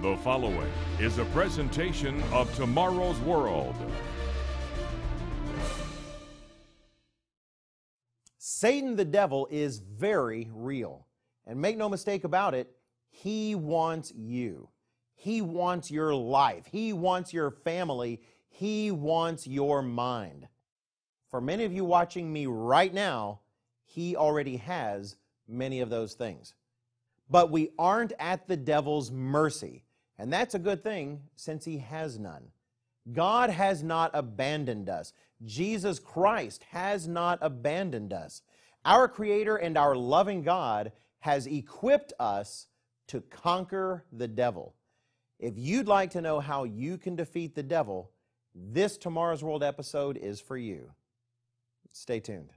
The following is a presentation of Tomorrow's World. Satan the devil is very real. And make no mistake about it, he wants you. He wants your life. He wants your family. He wants your mind. For many of you watching me right now, he already has many of those things. But we aren't at the devil's mercy. And that's a good thing since he has none. God has not abandoned us. Jesus Christ has not abandoned us. Our Creator and our loving God has equipped us to conquer the devil. If you'd like to know how you can defeat the devil, this Tomorrow's World episode is for you. Stay tuned.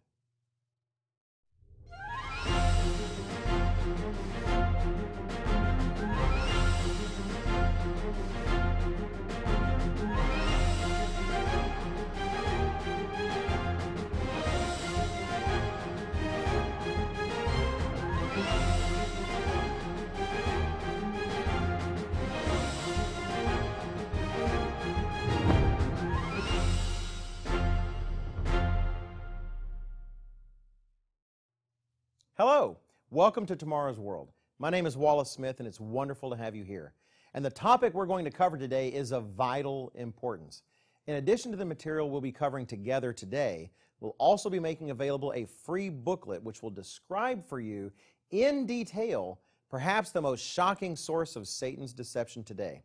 Hello, welcome to Tomorrow's World. My name is Wallace Smith, and it's wonderful to have you here. And the topic we're going to cover today is of vital importance. In addition to the material we'll be covering together today, we'll also be making available a free booklet which will describe for you in detail perhaps the most shocking source of Satan's deception today.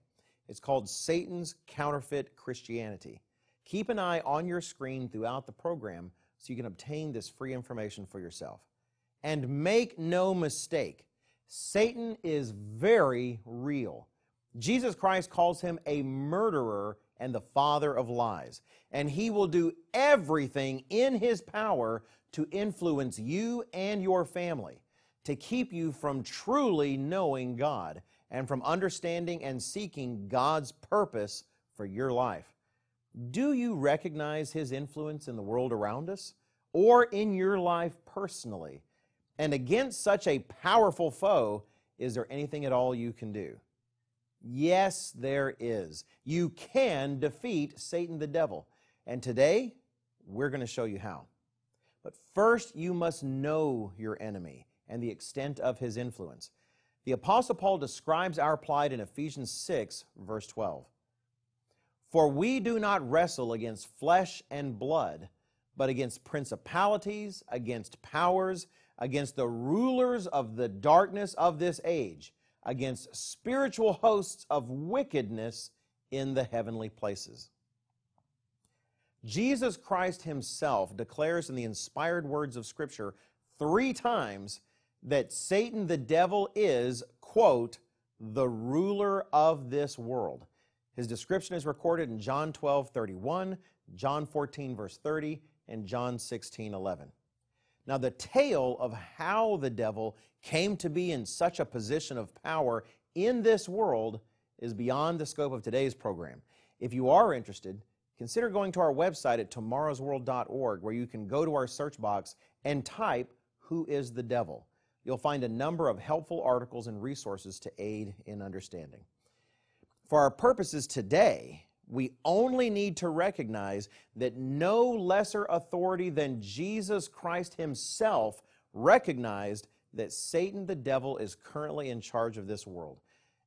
It's called Satan's Counterfeit Christianity. Keep an eye on your screen throughout the program so you can obtain this free information for yourself. And make no mistake, Satan is very real. Jesus Christ calls him a murderer and the father of lies. And he will do everything in his power to influence you and your family, to keep you from truly knowing God and from understanding and seeking God's purpose for your life. Do you recognize his influence in the world around us or in your life personally? And against such a powerful foe, is there anything at all you can do? Yes, there is. You can defeat Satan the devil. And today, we're going to show you how. But first, you must know your enemy and the extent of his influence. The Apostle Paul describes our plight in Ephesians 6, verse 12. For we do not wrestle against flesh and blood, but against principalities, against powers, against the rulers of the darkness of this age, against spiritual hosts of wickedness in the heavenly places. Jesus Christ himself declares in the inspired words of Scripture three times that Satan the devil is, quote, the ruler of this world. His description is recorded in John 12, 31, John 14, verse 30, and John 16, 11. Now, the tale of how the devil came to be in such a position of power in this world is beyond the scope of today's program. If you are interested, consider going to our website at tomorrowsworld.org where you can go to our search box and type, Who is the devil? You'll find a number of helpful articles and resources to aid in understanding. For our purposes today, we only need to recognize that no lesser authority than Jesus Christ himself recognized that Satan the devil is currently in charge of this world.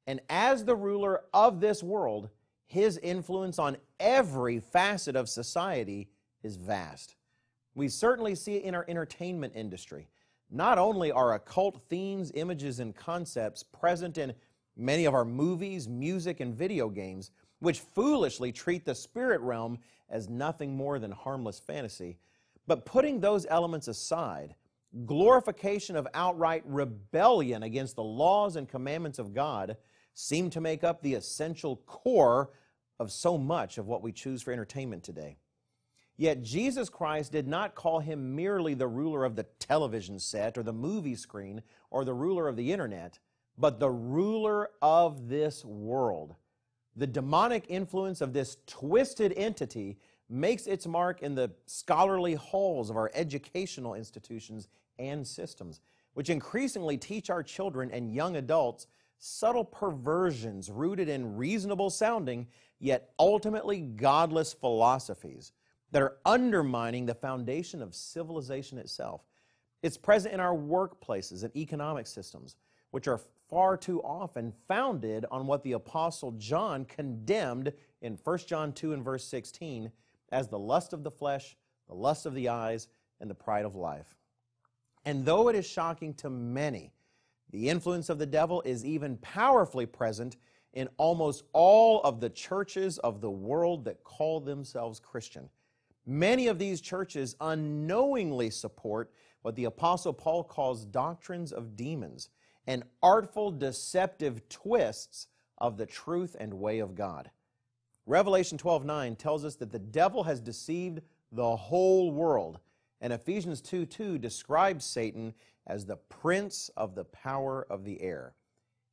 And as the ruler of this world, his influence on every facet of society is vast. We certainly see it in our entertainment industry. Not only are occult themes, images, and concepts present in many of our movies, music, and video games, which foolishly treat the spirit realm as nothing more than harmless fantasy. But putting those elements aside, glorification of outright rebellion against the laws and commandments of God seem to make up the essential core of so much of what we choose for entertainment today. Yet Jesus Christ did not call him merely the ruler of the television set or the movie screen or the ruler of the internet, but the ruler of this world. The demonic influence of this twisted entity makes its mark in the scholarly halls of our educational institutions and systems, which increasingly teach our children and young adults subtle perversions rooted in reasonable sounding, yet ultimately godless philosophies that are undermining the foundation of civilization itself. It's present in our workplaces and economic systems, which are far too often founded on what the Apostle John condemned in 1 John 2 and verse 16 as the lust of the flesh, the lust of the eyes, and the pride of life. And though it is shocking to many, the influence of the devil is even powerfully present in almost all of the churches of the world that call themselves Christian. Many of these churches unknowingly support what the Apostle Paul calls doctrines of demons and artful, deceptive twists of the truth and way of God. Revelation 12:9 tells us that the devil has deceived the whole world, and Ephesians 2 2 describes Satan as the prince of the power of the air.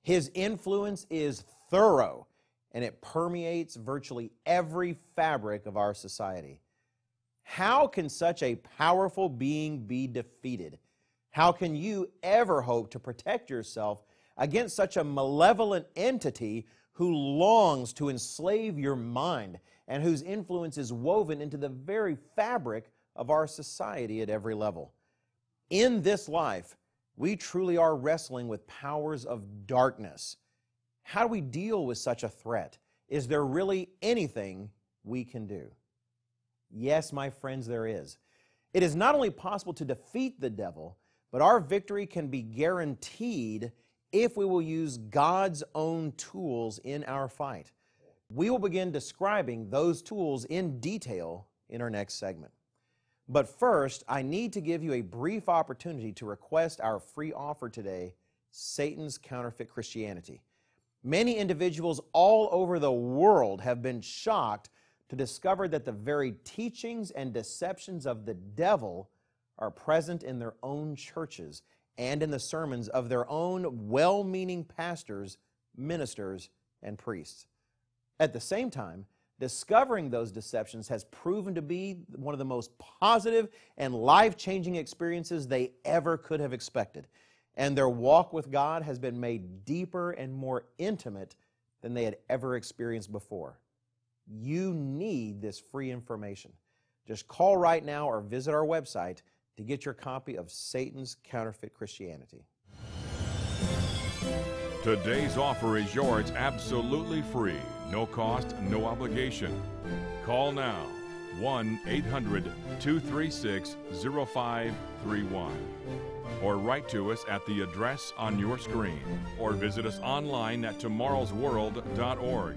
His influence is thorough, and it permeates virtually every fabric of our society. How can such a powerful being be defeated? How can you ever hope to protect yourself against such a malevolent entity who longs to enslave your mind and whose influence is woven into the very fabric of our society at every level? In this life, we truly are wrestling with powers of darkness. How do we deal with such a threat? Is there really anything we can do? Yes, my friends, there is. It is not only possible to defeat the devil, but our victory can be guaranteed if we will use God's own tools in our fight. We will begin describing those tools in detail in our next segment. But first, I need to give you a brief opportunity to request our free offer today Satan's Counterfeit Christianity. Many individuals all over the world have been shocked to discover that the very teachings and deceptions of the devil are present in their own churches and in the sermons of their own well meaning pastors, ministers, and priests. At the same time, discovering those deceptions has proven to be one of the most positive and life changing experiences they ever could have expected. And their walk with God has been made deeper and more intimate than they had ever experienced before. You need this free information. Just call right now or visit our website to get your copy of Satan's Counterfeit Christianity. Today's offer is yours absolutely free, no cost, no obligation. Call now 1 800 236 0531 or write to us at the address on your screen or visit us online at tomorrowsworld.org.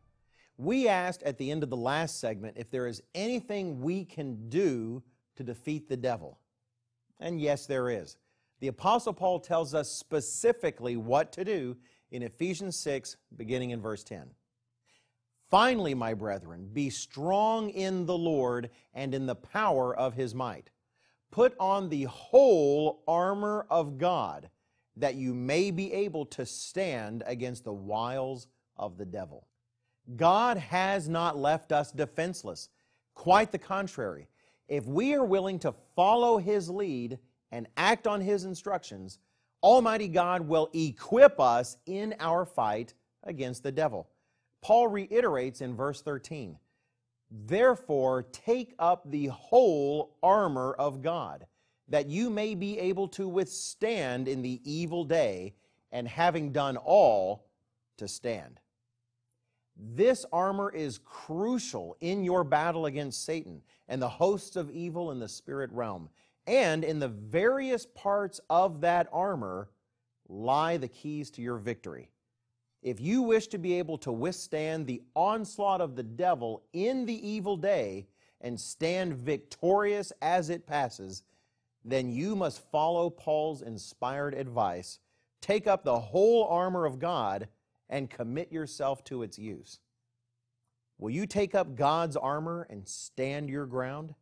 We asked at the end of the last segment if there is anything we can do to defeat the devil. And yes, there is. The Apostle Paul tells us specifically what to do in Ephesians 6, beginning in verse 10. Finally, my brethren, be strong in the Lord and in the power of his might. Put on the whole armor of God, that you may be able to stand against the wiles of the devil. God has not left us defenseless. Quite the contrary. If we are willing to follow His lead and act on His instructions, Almighty God will equip us in our fight against the devil. Paul reiterates in verse 13 Therefore, take up the whole armor of God, that you may be able to withstand in the evil day, and having done all, to stand. This armor is crucial in your battle against Satan and the hosts of evil in the spirit realm. And in the various parts of that armor lie the keys to your victory. If you wish to be able to withstand the onslaught of the devil in the evil day and stand victorious as it passes, then you must follow Paul's inspired advice, take up the whole armor of God, and commit yourself to its use. Will you take up God's armor and stand your ground?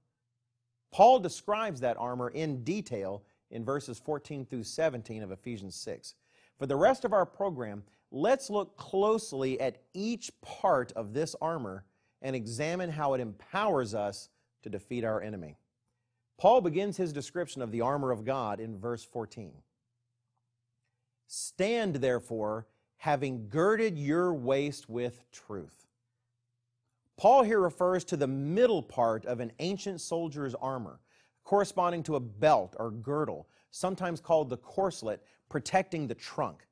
Paul describes that armor in detail in verses 14 through 17 of Ephesians 6. For the rest of our program, let's look closely at each part of this armor and examine how it empowers us to defeat our enemy. Paul begins his description of the armor of God in verse 14. Stand therefore, having girded your waist with truth. Paul here refers to the middle part of an ancient soldier's armor, corresponding to a belt or girdle, sometimes called the corselet, protecting the trunk.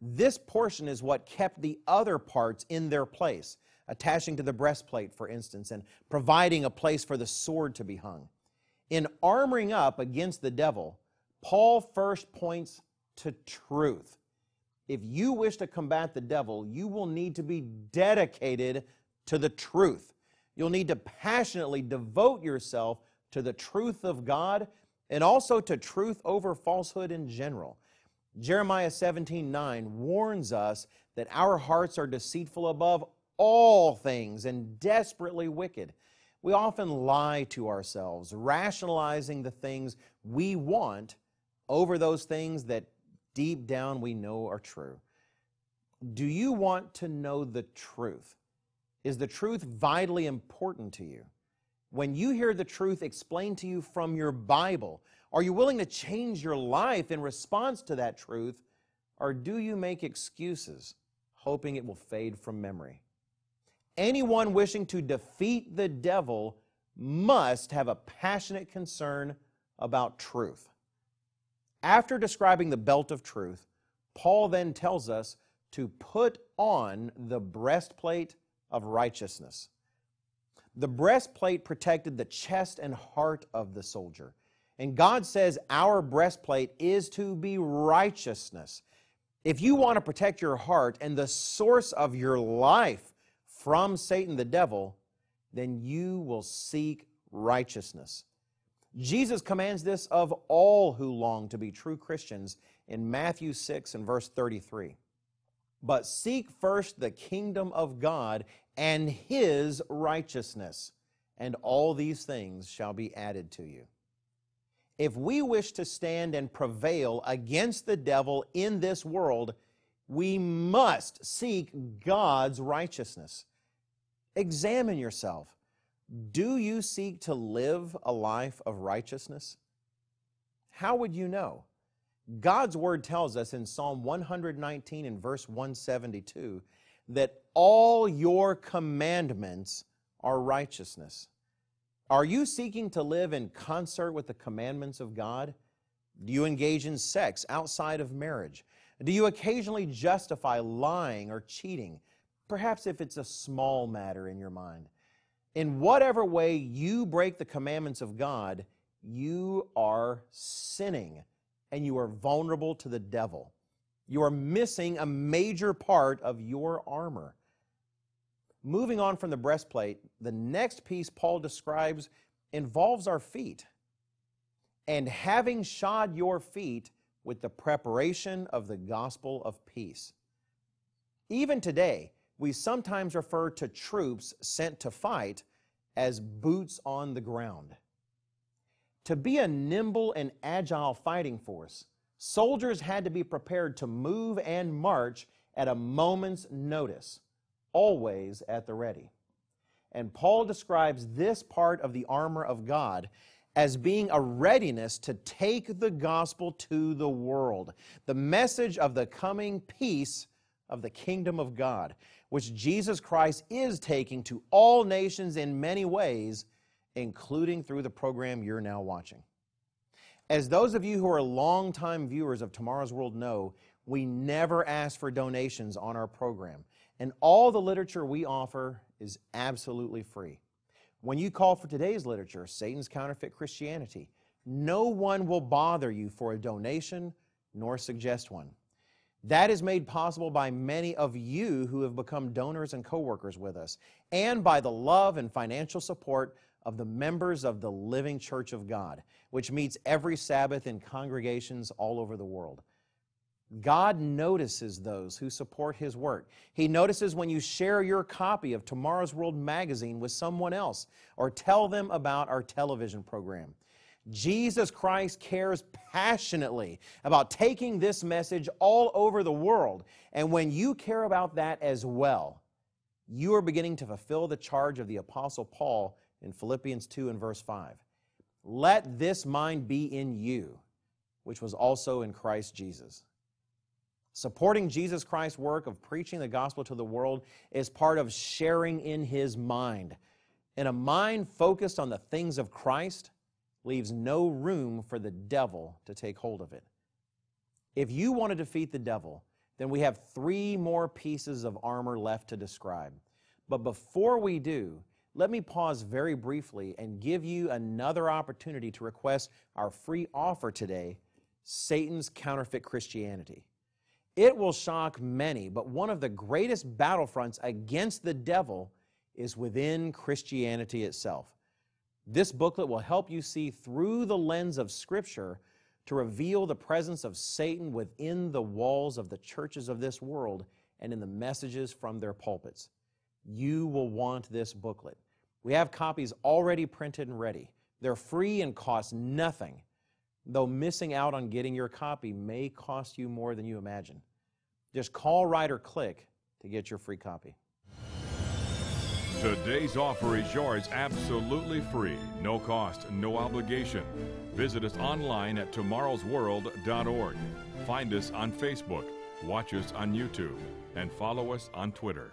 This portion is what kept the other parts in their place, attaching to the breastplate, for instance, and providing a place for the sword to be hung. In armoring up against the devil, Paul first points to truth. If you wish to combat the devil, you will need to be dedicated to the truth. You'll need to passionately devote yourself to the truth of God and also to truth over falsehood in general. Jeremiah 17 9 warns us that our hearts are deceitful above all things and desperately wicked. We often lie to ourselves, rationalizing the things we want over those things that deep down we know are true. Do you want to know the truth? Is the truth vitally important to you? When you hear the truth explained to you from your Bible, are you willing to change your life in response to that truth, or do you make excuses, hoping it will fade from memory? Anyone wishing to defeat the devil must have a passionate concern about truth. After describing the belt of truth, Paul then tells us to put on the breastplate of righteousness. The breastplate protected the chest and heart of the soldier. And God says our breastplate is to be righteousness. If you want to protect your heart and the source of your life from Satan the devil, then you will seek righteousness. Jesus commands this of all who long to be true Christians in Matthew 6 and verse 33. But seek first the kingdom of God and his righteousness, and all these things shall be added to you. If we wish to stand and prevail against the devil in this world, we must seek God's righteousness. Examine yourself. Do you seek to live a life of righteousness? How would you know? God's word tells us in Psalm 119 and verse 172 that all your commandments are righteousness. Are you seeking to live in concert with the commandments of God? Do you engage in sex outside of marriage? Do you occasionally justify lying or cheating, perhaps if it's a small matter in your mind? In whatever way you break the commandments of God, you are sinning and you are vulnerable to the devil. You are missing a major part of your armor. Moving on from the breastplate, the next piece Paul describes involves our feet. And having shod your feet with the preparation of the gospel of peace. Even today, we sometimes refer to troops sent to fight as boots on the ground. To be a nimble and agile fighting force, soldiers had to be prepared to move and march at a moment's notice always at the ready. And Paul describes this part of the armor of God as being a readiness to take the gospel to the world, the message of the coming peace of the kingdom of God, which Jesus Christ is taking to all nations in many ways, including through the program you're now watching. As those of you who are longtime viewers of Tomorrow's World know, we never ask for donations on our program. And all the literature we offer is absolutely free. When you call for today's literature, Satan's Counterfeit Christianity, no one will bother you for a donation nor suggest one. That is made possible by many of you who have become donors and co workers with us, and by the love and financial support of the members of the Living Church of God, which meets every Sabbath in congregations all over the world. God notices those who support His work. He notices when you share your copy of Tomorrow's World magazine with someone else or tell them about our television program. Jesus Christ cares passionately about taking this message all over the world. And when you care about that as well, you are beginning to fulfill the charge of the Apostle Paul in Philippians 2 and verse 5. Let this mind be in you, which was also in Christ Jesus. Supporting Jesus Christ's work of preaching the gospel to the world is part of sharing in his mind. And a mind focused on the things of Christ leaves no room for the devil to take hold of it. If you want to defeat the devil, then we have three more pieces of armor left to describe. But before we do, let me pause very briefly and give you another opportunity to request our free offer today Satan's Counterfeit Christianity. It will shock many, but one of the greatest battlefronts against the devil is within Christianity itself. This booklet will help you see through the lens of Scripture to reveal the presence of Satan within the walls of the churches of this world and in the messages from their pulpits. You will want this booklet. We have copies already printed and ready. They're free and cost nothing though missing out on getting your copy may cost you more than you imagine. Just call, write, or click to get your free copy. Today's offer is yours absolutely free, no cost, no obligation. Visit us online at tomorrowsworld.org. Find us on Facebook, watch us on YouTube, and follow us on Twitter.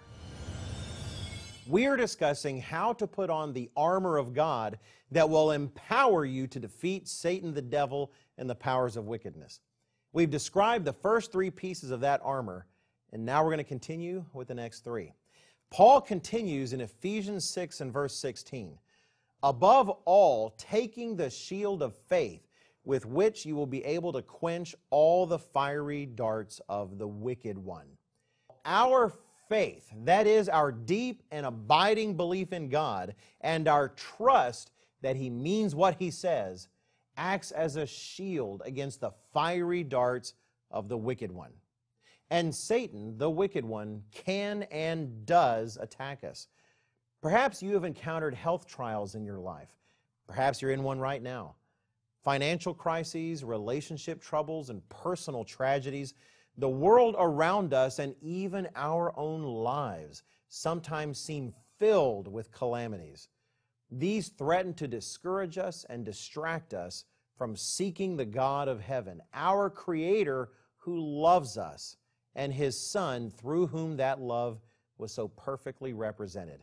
We are discussing how to put on the armor of God that will empower you to defeat Satan, the devil, and the powers of wickedness. We've described the first three pieces of that armor, and now we're going to continue with the next three. Paul continues in Ephesians 6 and verse 16. Above all, taking the shield of faith, with which you will be able to quench all the fiery darts of the wicked one. Our faith, that is, our deep and abiding belief in God, and our trust that He means what He says, acts as a shield against the fiery darts of the wicked one. And Satan, the wicked one, can and does attack us. Perhaps you have encountered health trials in your life. Perhaps you're in one right now. Financial crises, relationship troubles, and personal tragedies. The world around us and even our own lives sometimes seem filled with calamities. These threaten to discourage us and distract us from seeking the God of heaven, our Creator who loves us, and His Son through whom that love was so perfectly represented.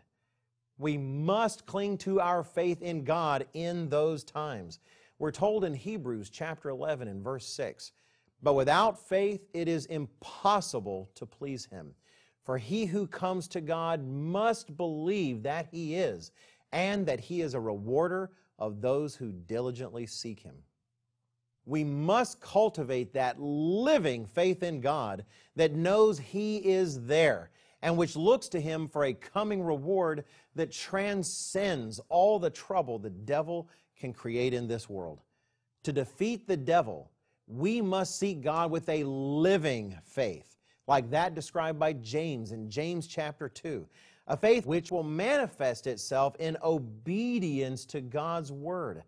We must cling to our faith in God in those times. We're told in Hebrews chapter 11 and verse 6 But without faith it is impossible to please Him. For he who comes to God must believe that He is and that he is a rewarder of those who diligently seek him. We must cultivate that living faith in God that knows he is there and which looks to him for a coming reward that transcends all the trouble the devil can create in this world. To defeat the devil, we must seek God with a living faith, like that described by James in James chapter 2 a faith which will manifest itself in obedience to God's word,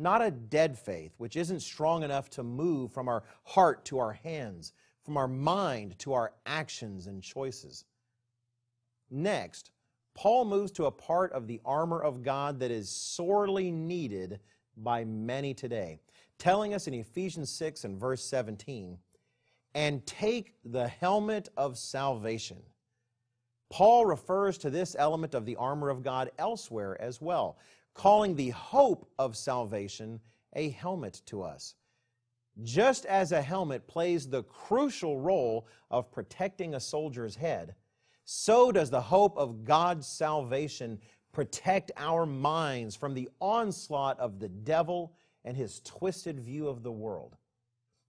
not a dead faith which isn't strong enough to move from our heart to our hands, from our mind to our actions and choices. Next, Paul moves to a part of the armor of God that is sorely needed by many today, telling us in Ephesians 6 and verse 17, and take the helmet of salvation Paul refers to this element of the armor of God elsewhere as well, calling the hope of salvation a helmet to us. Just as a helmet plays the crucial role of protecting a soldier's head, so does the hope of God's salvation protect our minds from the onslaught of the devil and his twisted view of the world.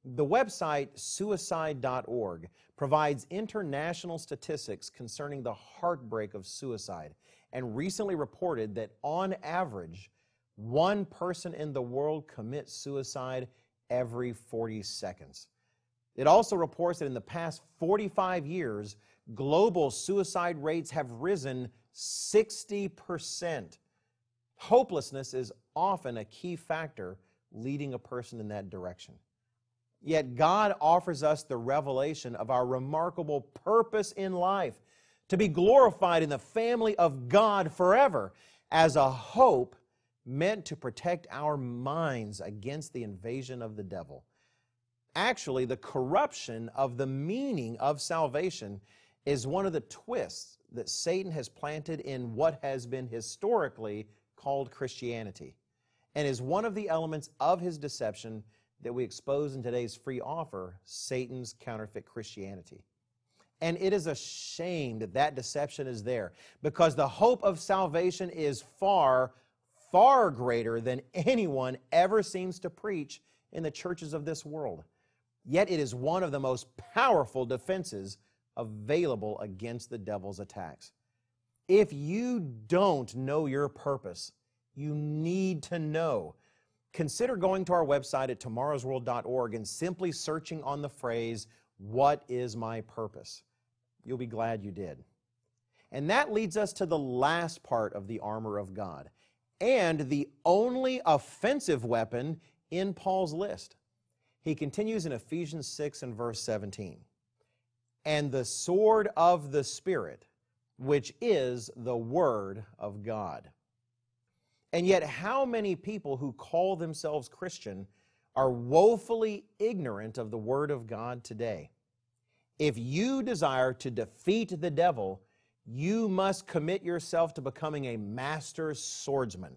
The website suicide.org provides international statistics concerning the heartbreak of suicide and recently reported that on average, one person in the world commits suicide every 40 seconds. It also reports that in the past 45 years, global suicide rates have risen 60%. Hopelessness is often a key factor leading a person in that direction. Yet God offers us the revelation of our remarkable purpose in life to be glorified in the family of God forever as a hope meant to protect our minds against the invasion of the devil. Actually, the corruption of the meaning of salvation is one of the twists that Satan has planted in what has been historically called Christianity and is one of the elements of his deception that we expose in today's free offer Satan's counterfeit Christianity. And it is a shame that that deception is there because the hope of salvation is far, far greater than anyone ever seems to preach in the churches of this world. Yet it is one of the most powerful defenses available against the devil's attacks. If you don't know your purpose, you need to know. Consider going to our website at tomorrowsworld.org and simply searching on the phrase, What is my purpose? You'll be glad you did. And that leads us to the last part of the armor of God and the only offensive weapon in Paul's list. He continues in Ephesians 6 and verse 17. And the sword of the Spirit, which is the Word of God. And yet, how many people who call themselves Christian are woefully ignorant of the Word of God today? If you desire to defeat the devil, you must commit yourself to becoming a master swordsman.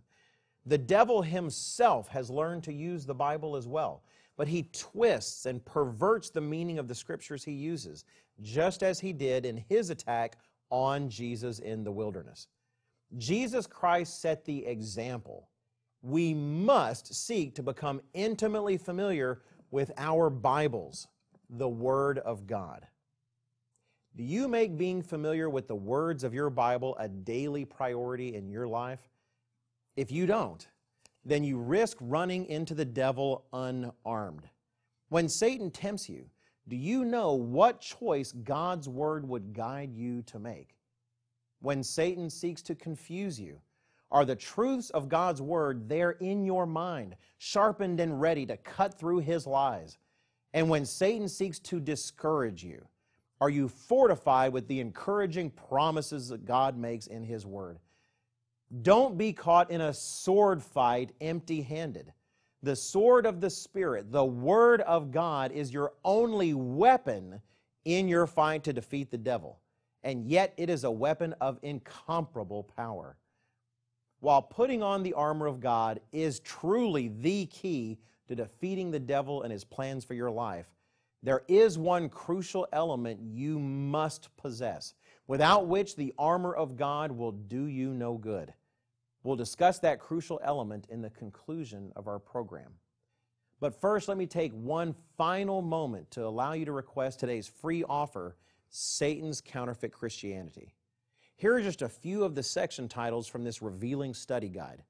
The devil himself has learned to use the Bible as well, but he twists and perverts the meaning of the scriptures he uses, just as he did in his attack on Jesus in the wilderness. Jesus Christ set the example. We must seek to become intimately familiar with our Bibles, the Word of God. Do you make being familiar with the words of your Bible a daily priority in your life? If you don't, then you risk running into the devil unarmed. When Satan tempts you, do you know what choice God's Word would guide you to make? when Satan seeks to confuse you? Are the truths of God's Word there in your mind, sharpened and ready to cut through his lies? And when Satan seeks to discourage you, are you fortified with the encouraging promises that God makes in His Word? Don't be caught in a sword fight empty handed. The sword of the Spirit, the Word of God, is your only weapon in your fight to defeat the devil and yet it is a weapon of incomparable power. While putting on the armor of God is truly the key to defeating the devil and his plans for your life, there is one crucial element you must possess, without which the armor of God will do you no good. We'll discuss that crucial element in the conclusion of our program. But first, let me take one final moment to allow you to request today's free offer Satan's Counterfeit Christianity. Here are just a few of the section titles from this revealing study guide.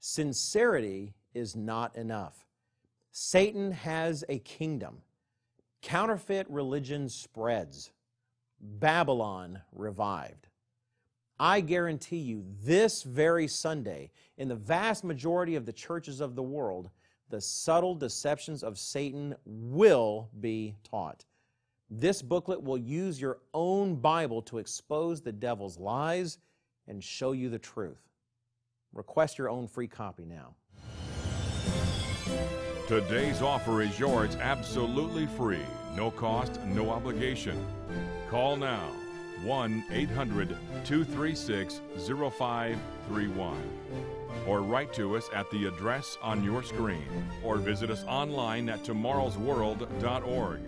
Sincerity is not enough. Satan has a kingdom. Counterfeit religion spreads. Babylon revived. I guarantee you, this very Sunday, in the vast majority of the churches of the world, the subtle deceptions of Satan will be taught. This booklet will use your own Bible to expose the devil's lies and show you the truth. Request your own free copy now. Today's offer is yours absolutely free, no cost, no obligation. Call now. 1 800 236 0531 or write to us at the address on your screen. Or visit us online at tomorrowsworld.org.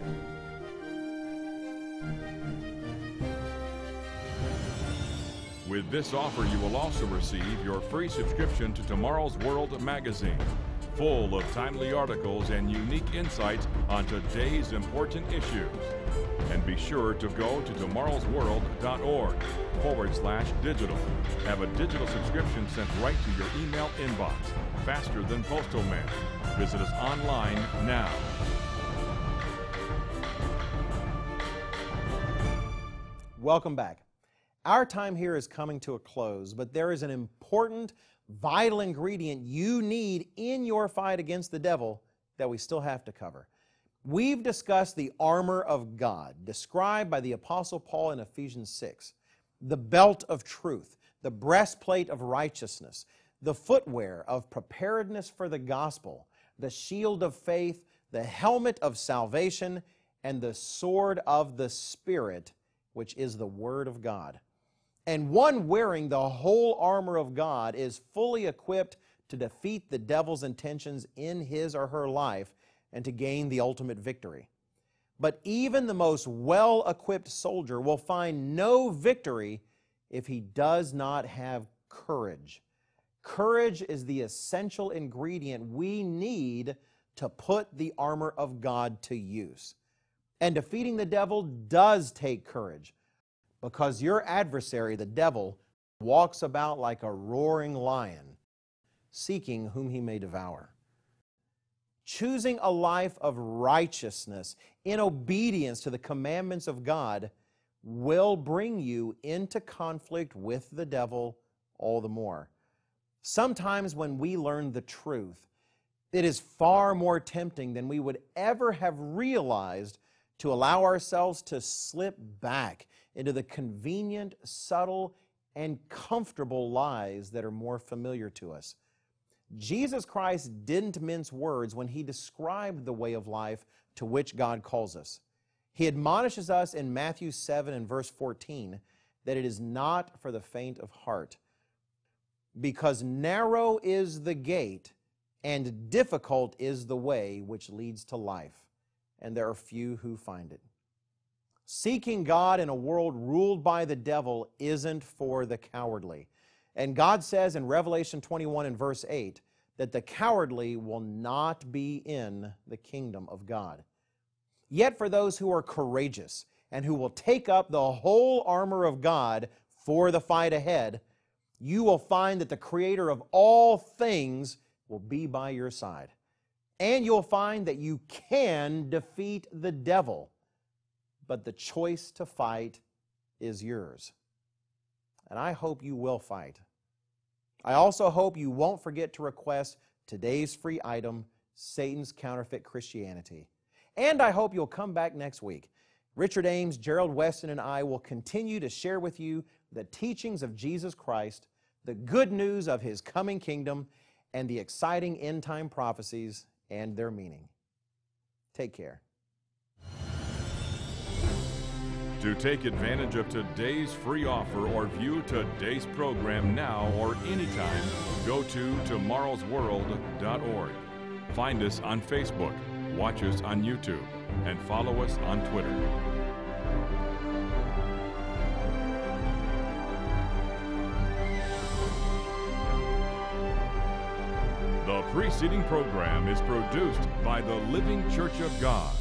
With this offer, you will also receive your free subscription to Tomorrow's World magazine, full of timely articles and unique insights on today's important issues. And be sure to go to tomorrowsworld.org forward slash digital. Have a digital subscription sent right to your email inbox, faster than postal mail. Visit us online now. Welcome back. Our time here is coming to a close, but there is an important, vital ingredient you need in your fight against the devil that we still have to cover. We've discussed the armor of God, described by the Apostle Paul in Ephesians 6, the belt of truth, the breastplate of righteousness, the footwear of preparedness for the gospel, the shield of faith, the helmet of salvation, and the sword of the Spirit, which is the Word of God. And one wearing the whole armor of God is fully equipped to defeat the devil's intentions in his or her life and to gain the ultimate victory. But even the most well equipped soldier will find no victory if he does not have courage. Courage is the essential ingredient we need to put the armor of God to use. And defeating the devil does take courage because your adversary, the devil, walks about like a roaring lion, seeking whom he may devour. Choosing a life of righteousness in obedience to the commandments of God will bring you into conflict with the devil all the more. Sometimes when we learn the truth, it is far more tempting than we would ever have realized to allow ourselves to slip back into the convenient, subtle, and comfortable lies that are more familiar to us. Jesus Christ didn't mince words when he described the way of life to which God calls us. He admonishes us in Matthew 7 and verse 14 that it is not for the faint of heart, because narrow is the gate and difficult is the way which leads to life, and there are few who find it. Seeking God in a world ruled by the devil isn't for the cowardly. And God says in Revelation 21 and verse 8 that the cowardly will not be in the kingdom of God. Yet for those who are courageous and who will take up the whole armor of God for the fight ahead, you will find that the Creator of all things will be by your side. And you'll find that you can defeat the devil but the choice to fight is yours. And I hope you will fight. I also hope you won't forget to request today's free item, Satan's Counterfeit Christianity. And I hope you'll come back next week. Richard Ames, Gerald Weston, and I will continue to share with you the teachings of Jesus Christ, the good news of his coming kingdom, and the exciting end time prophecies and their meaning. Take care. To take advantage of today's free offer or view today's program now or anytime, go to tomorrowsworld.org. Find us on Facebook, watch us on YouTube, and follow us on Twitter. The preceding program is produced by the Living Church of God.